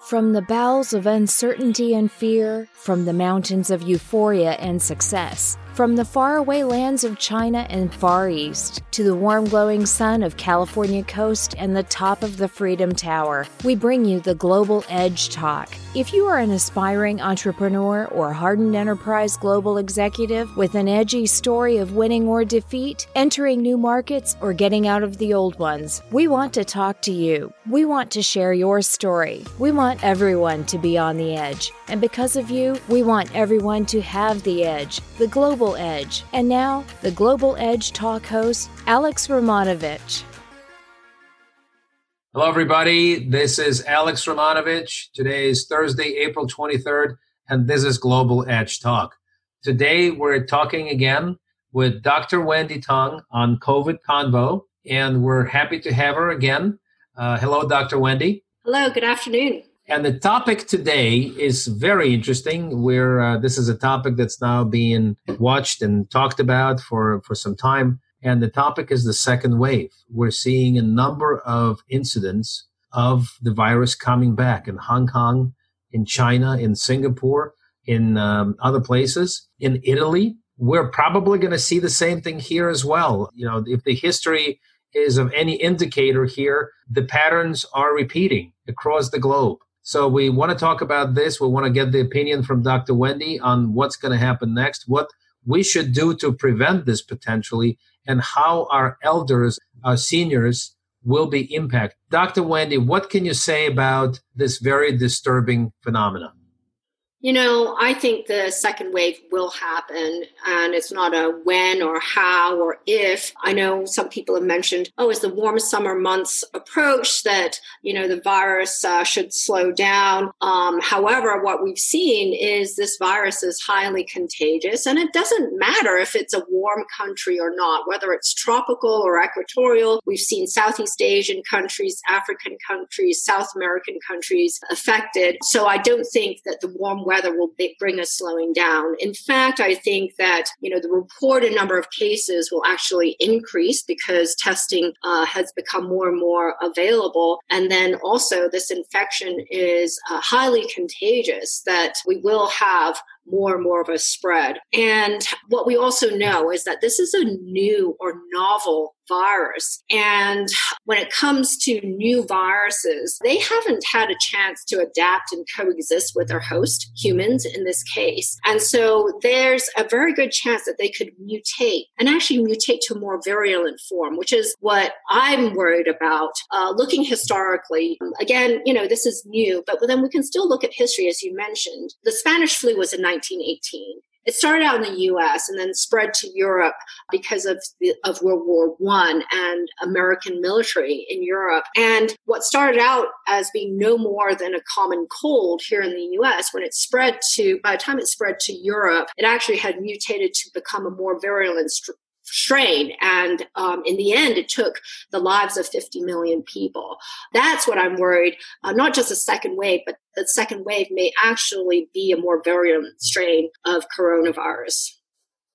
From the bowels of uncertainty and fear, from the mountains of euphoria and success, from the faraway lands of China and Far East to the warm glowing sun of California coast and the top of the Freedom Tower, we bring you the Global Edge Talk. If you are an aspiring entrepreneur or hardened enterprise global executive with an edgy story of winning or defeat, entering new markets, or getting out of the old ones, we want to talk to you. We want to share your story. We want everyone to be on the edge. And because of you, we want everyone to have the edge, the global Global Edge. And now, the Global Edge talk host, Alex Romanovich. Hello, everybody. This is Alex Romanovich. Today is Thursday, April 23rd, and this is Global Edge Talk. Today, we're talking again with Dr. Wendy Tong on COVID Convo, and we're happy to have her again. Uh, hello, Dr. Wendy. Hello, good afternoon. And the topic today is very interesting. Where uh, this is a topic that's now being watched and talked about for, for some time. And the topic is the second wave. We're seeing a number of incidents of the virus coming back in Hong Kong, in China, in Singapore, in um, other places, in Italy. We're probably going to see the same thing here as well. You know, if the history is of any indicator here, the patterns are repeating across the globe. So we want to talk about this. We want to get the opinion from Dr. Wendy on what's going to happen next, what we should do to prevent this potentially, and how our elders, our seniors, will be impacted. Dr. Wendy, what can you say about this very disturbing phenomenon? You know, I think the second wave will happen, and it's not a when or how or if. I know some people have mentioned, oh, as the warm summer months approach, that, you know, the virus uh, should slow down. Um, however, what we've seen is this virus is highly contagious, and it doesn't matter if it's a warm country or not, whether it's tropical or equatorial. We've seen Southeast Asian countries, African countries, South American countries affected. So I don't think that the warm weather will bring us slowing down. In fact, I think that you know the reported number of cases will actually increase because testing uh, has become more and more available, and then also this infection is uh, highly contagious. That we will have more and more of a spread. And what we also know is that this is a new or novel virus. And when it comes to new viruses, they haven't had a chance to adapt and coexist with their host, humans in this case. And so there's a very good chance that they could mutate and actually mutate to a more virulent form, which is what I'm worried about. Uh, looking historically, again, you know, this is new, but then we can still look at history, as you mentioned. The Spanish flu was in 1918. It started out in the U.S. and then spread to Europe because of the, of World War One and American military in Europe. And what started out as being no more than a common cold here in the U.S. when it spread to by the time it spread to Europe, it actually had mutated to become a more virulent strain. And um, in the end, it took the lives of 50 million people. That's what I'm worried, uh, not just a second wave, but the second wave may actually be a more virulent strain of coronavirus.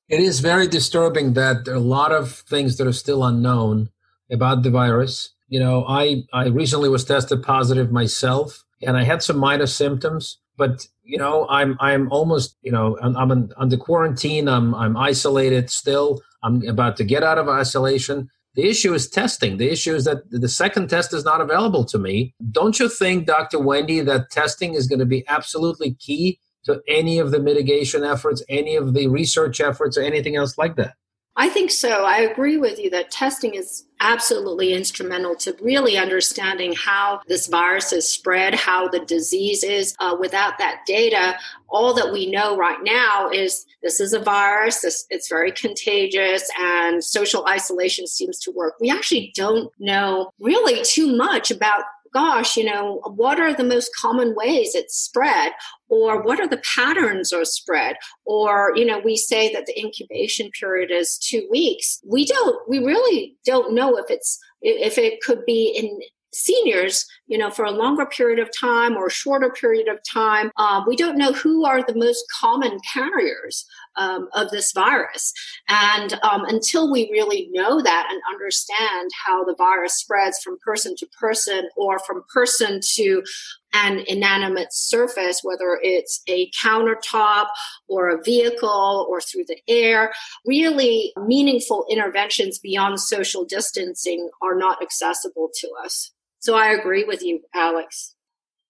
It is very disturbing that there are a lot of things that are still unknown about the virus. You know, I, I recently was tested positive myself and I had some minor symptoms, but you know, I'm I'm almost you know I'm, I'm under quarantine. I'm I'm isolated still. I'm about to get out of isolation. The issue is testing. The issue is that the second test is not available to me. Don't you think, Dr. Wendy, that testing is going to be absolutely key to any of the mitigation efforts, any of the research efforts, or anything else like that? I think so. I agree with you that testing is absolutely instrumental to really understanding how this virus is spread, how the disease is. Uh, without that data, all that we know right now is this is a virus, this, it's very contagious, and social isolation seems to work. We actually don't know really too much about gosh, you know, what are the most common ways it's spread? Or what are the patterns of spread? Or, you know, we say that the incubation period is two weeks. We don't, we really don't know if it's, if it could be in seniors, you know, for a longer period of time or a shorter period of time. Um, we don't know who are the most common carriers um, of this virus. And um, until we really know that and understand how the virus spreads from person to person or from person to an inanimate surface, whether it's a countertop or a vehicle or through the air, really meaningful interventions beyond social distancing are not accessible to us. So I agree with you, Alex.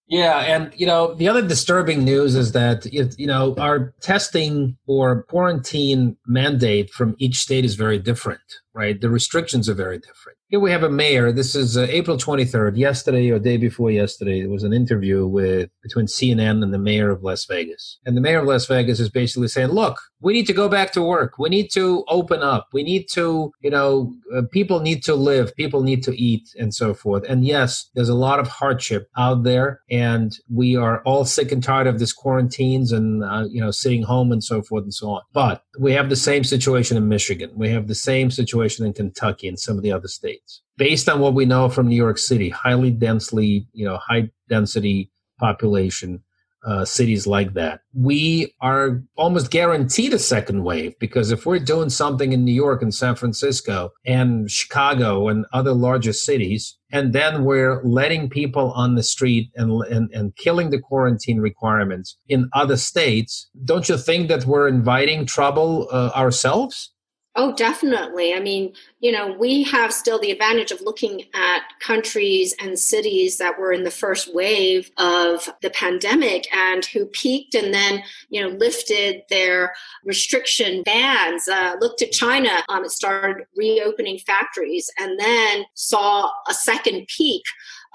Yeah, and you know the other disturbing news is that you know our testing or quarantine mandate from each state is very different, right? The restrictions are very different. Here we have a mayor. This is uh, April 23rd. Yesterday or day before yesterday, there was an interview with between CNN and the mayor of Las Vegas. And the mayor of Las Vegas is basically saying, "Look, we need to go back to work. We need to open up. We need to, you know, uh, people need to live. People need to eat, and so forth." And yes, there's a lot of hardship out there, and we are all sick and tired of this quarantines and uh, you know sitting home and so forth and so on. But we have the same situation in Michigan. We have the same situation in Kentucky and some of the other states based on what we know from New York City, highly densely, you know, high density population uh, cities like that. We are almost guaranteed a second wave because if we're doing something in New York and San Francisco and Chicago and other larger cities, and then we're letting people on the street and, and, and killing the quarantine requirements in other states, don't you think that we're inviting trouble uh, ourselves? Oh, definitely. I mean, you know, we have still the advantage of looking at countries and cities that were in the first wave of the pandemic and who peaked and then, you know, lifted their restriction bans. Uh, looked at China, um, it started reopening factories and then saw a second peak.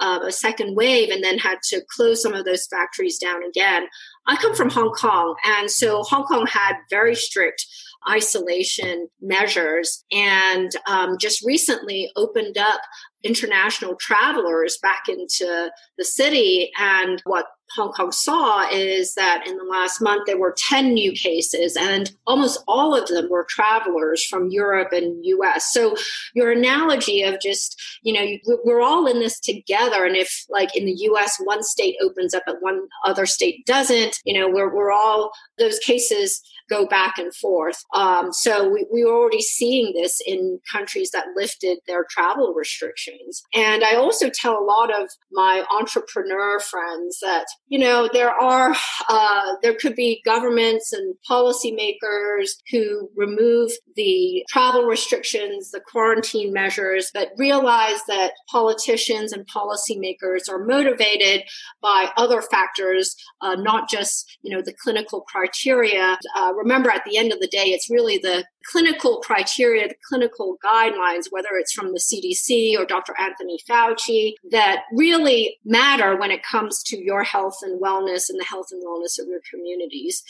Uh, a second wave and then had to close some of those factories down again. I come from Hong Kong, and so Hong Kong had very strict isolation measures and um, just recently opened up international travelers back into the city. And what Hong Kong saw is that in the last month there were 10 new cases, and almost all of them were travelers from Europe and US. So, your analogy of just, you know, we're all in this together. And if, like in the US, one state opens up and one other state doesn't, you know, we're, we're all, those cases go back and forth. Um, so we, we were already seeing this in countries that lifted their travel restrictions. And I also tell a lot of my entrepreneur friends that, you know, there are, uh, there could be governments and policymakers who remove the travel restrictions, the quarantine measures, but realize that politicians and policymakers are motivated by other factors, uh, not just, you know, the clinical criteria. Uh, remember, at the end of the day, it's really the clinical criteria, the clinical guidelines, whether it's from the CDC or Dr. Anthony Fauci, that really matter when it comes to your health and wellness and the health and wellness of your communities.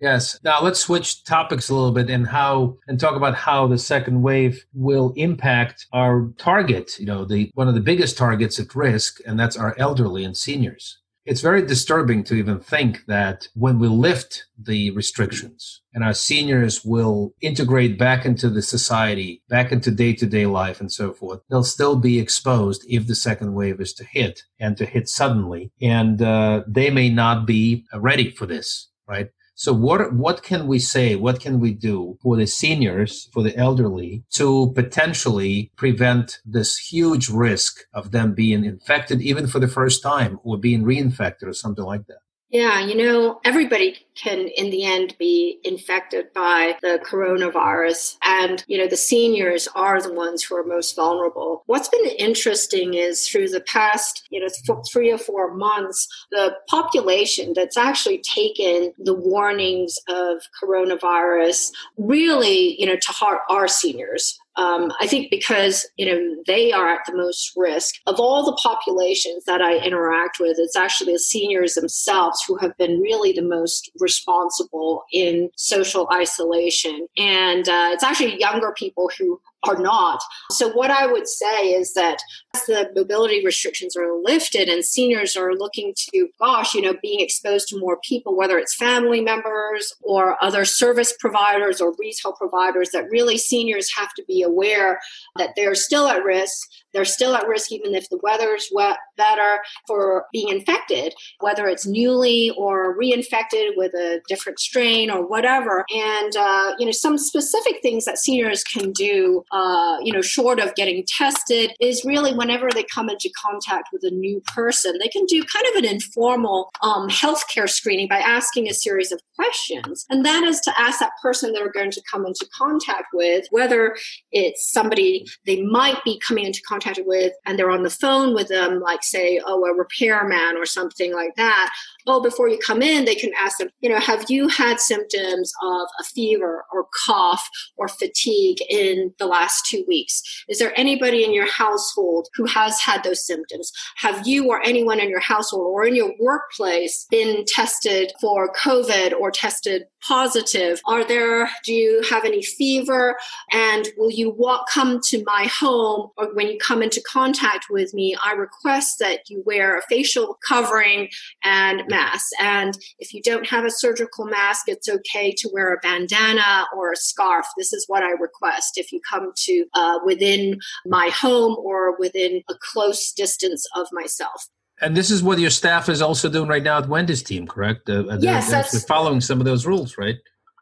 Yes. Now let's switch topics a little bit and how and talk about how the second wave will impact our target, you know, the one of the biggest targets at risk and that's our elderly and seniors. It's very disturbing to even think that when we lift the restrictions and our seniors will integrate back into the society, back into day to day life and so forth, they'll still be exposed if the second wave is to hit and to hit suddenly. And uh, they may not be ready for this, right? So what what can we say? What can we do for the seniors, for the elderly, to potentially prevent this huge risk of them being infected, even for the first time, or being reinfected, or something like that? Yeah, you know, everybody can in the end be infected by the coronavirus. And, you know, the seniors are the ones who are most vulnerable. What's been interesting is through the past, you know, three or four months, the population that's actually taken the warnings of coronavirus really, you know, to heart are seniors. Um, I think because you know they are at the most risk of all the populations that I interact with. It's actually the seniors themselves who have been really the most responsible in social isolation, and uh, it's actually younger people who are not. So, what I would say is that as the mobility restrictions are lifted and seniors are looking to, gosh, you know, being exposed to more people, whether it's family members or other service providers or retail providers, that really seniors have to be aware that they're still at risk. They're still at risk even if the weather's wet, better for being infected, whether it's newly or reinfected with a different strain or whatever. And, uh, you know, some specific things that seniors can do uh, you know, short of getting tested, is really whenever they come into contact with a new person, they can do kind of an informal um, healthcare screening by asking a series of questions. And that is to ask that person they're going to come into contact with, whether it's somebody they might be coming into contact with and they're on the phone with them, like, say, oh, a repairman or something like that. Oh, before you come in, they can ask them, you know, have you had symptoms of a fever or cough or fatigue in the last two weeks? Is there anybody in your household who has had those symptoms? Have you or anyone in your household or in your workplace been tested for COVID or tested positive? Are there, do you have any fever? And will you walk, come to my home or when you come into contact with me, I request that you wear a facial covering and mask. And if you don't have a surgical mask, it's okay to wear a bandana or a scarf. This is what I request if you come to uh, within my home or within a close distance of myself. And this is what your staff is also doing right now at Wendy's team, correct? Uh, yes, they're, following some of those rules, right?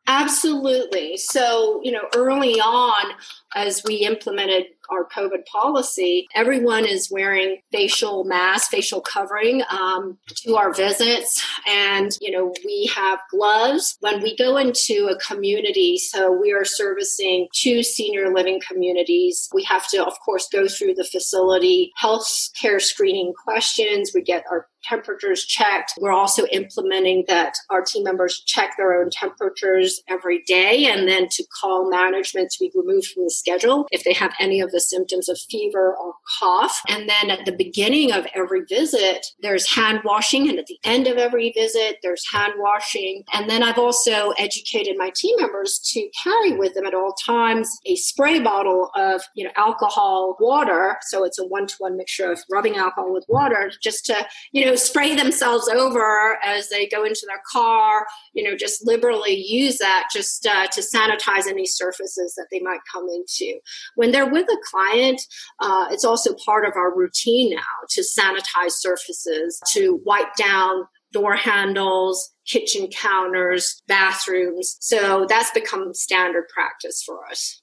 Absolutely. So, you know, early on, as we implemented our COVID policy, everyone is wearing facial masks, facial covering um, to our visits. And, you know, we have gloves when we go into a community. So we are servicing two senior living communities. We have to, of course, go through the facility health care screening questions. We get our temperatures checked. We're also implementing that our team members check their own temperatures every day and then to call management to be removed from the schedule if they have any of the symptoms of fever or cough. And then at the beginning of every visit, there's hand washing. And at the end of every visit, there's hand washing. And then I've also educated my team members to carry with them at all times a spray bottle of, you know, alcohol water. So it's a one to one mixture of rubbing alcohol with water just to, you know, spray themselves over as they go into their car, you know, just liberally use that just uh, to sanitize any surfaces that they might come into. When they're with a client, uh, it's also part of our routine now to sanitize surfaces, to wipe down door handles, kitchen counters, bathrooms. So that's become standard practice for us.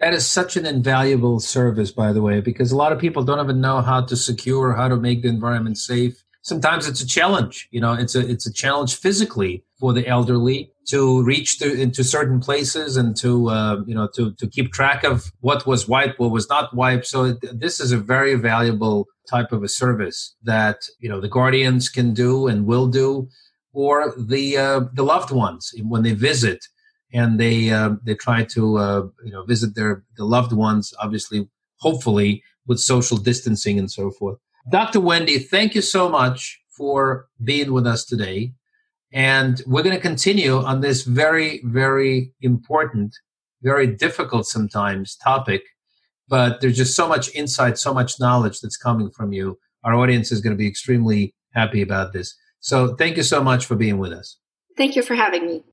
That is such an invaluable service, by the way, because a lot of people don't even know how to secure, how to make the environment safe sometimes it's a challenge. You know, it's a it's a challenge physically for the elderly to reach to, into certain places and to uh, you know to to keep track of what was wiped, what was not wiped. So this is a very valuable type of a service that you know the guardians can do and will do, or the uh, the loved ones when they visit and they uh, they try to uh, you know visit their the loved ones. Obviously, hopefully with social distancing and so forth. Dr. Wendy, thank you so much for being with us today. And we're going to continue on this very, very important, very difficult sometimes topic. But there's just so much insight, so much knowledge that's coming from you. Our audience is going to be extremely happy about this. So thank you so much for being with us. Thank you for having me.